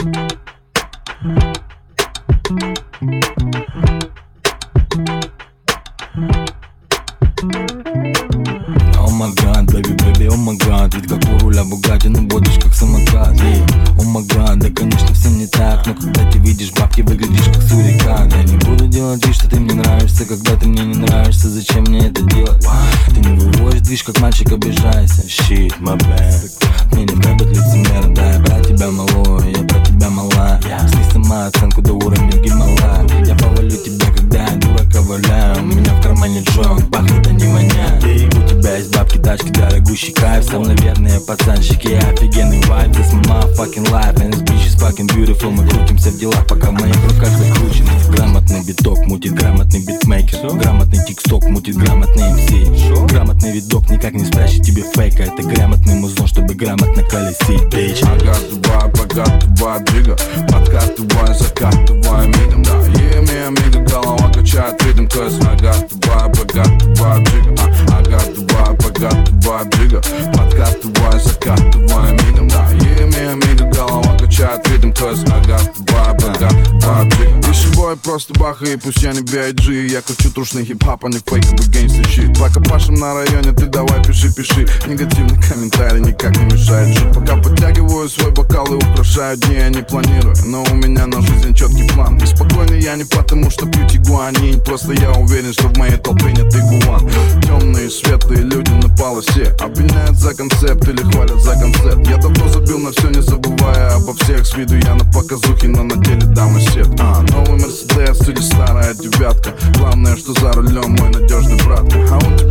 Май гад, бэби, бэби, о май гад Ведь как у руля Бугати, ну будешь как самокат. Эй, да конечно все не так. Но когда ты видишь бабки, выглядишь как сурикат. Я не буду делать вид, что ты мне нравишься. Когда ты мне не нравишься, зачем мне это делать? Ты не выводишь движ, как мальчик, обижайся. Shit, my bad Снизь самооценку до уровня Гималая Я повалю тебя, когда дурака валяю. У меня в кармане джон, пахнет, а не воняет есть бабки, тачки, дорогущий кайф. Сам, наверное, пацанчики, офигенный vibe. This my motherfucking life And this bitch is fucking beautiful. Мы крутимся в делах, пока в моих руках закручены Грамотный биток мутит грамотный битмейкер Грамотный тиксток мутит грамотный MC. Грамотный видок никак не спрячет тебе фейка. Это грамотный музон, чтобы грамотно колесить, bitch. Агатывай, богатывай, джига Подкатывай, закатывай мигом, да богатывай, джига. Подкатывай, закатывай мигом, да. Еми, амиго, голова качает ритм Кэс агатывай, богатывай, джига. Ищи бой, просто бахай, пусть я не B.I.G Я кручу трушный хип-хап, а не фейковый геймстер щит. Пока пашем на районе, ты давай пиши, пиши. Негативный комментарий никак не мешает жить Пока подтягиваю свой бокал и украшаю дни Я не планирую, но у меня на жизнь четкий план. И спокойный я не потому, что пью тигуанин Просто я уверен, что в моей толпе нет игуан. Темные, светлые люди на полосе Обвиняют за концепт или хвалят за концепт. Я давно забил на все, не забывая обо всех С виду я на показухе, но на деле дама сет. А, Новый Мерседес или старая девятка? Главное, что за рулем мой надежный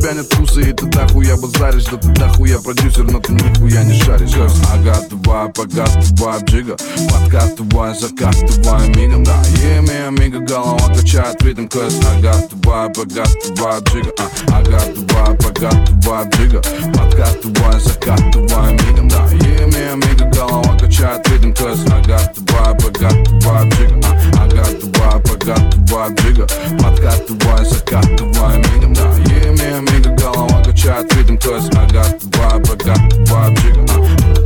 брат А у тебя нет вкуса и ты дохуя базаришь Да ты дохуя продюсер, но ты нихуя не шаришь. Агатывай, погатывай, джига Подкатывай, закатывай мигом, да. Еми, амиго, голова качает ритм Кэс агатывай, погатывай, джига а, Агатывай, погатывай, джига Подкатывай, закатывай мигом, да. Еми, амиго, голова качает ритм Кэс агатывай, погатывай, джига а, Агатывай, погатывай, джига Подкатывай, закатывай мигом, да мига голова качает ритм То есть ага, вайб, ага, вайб, джига а.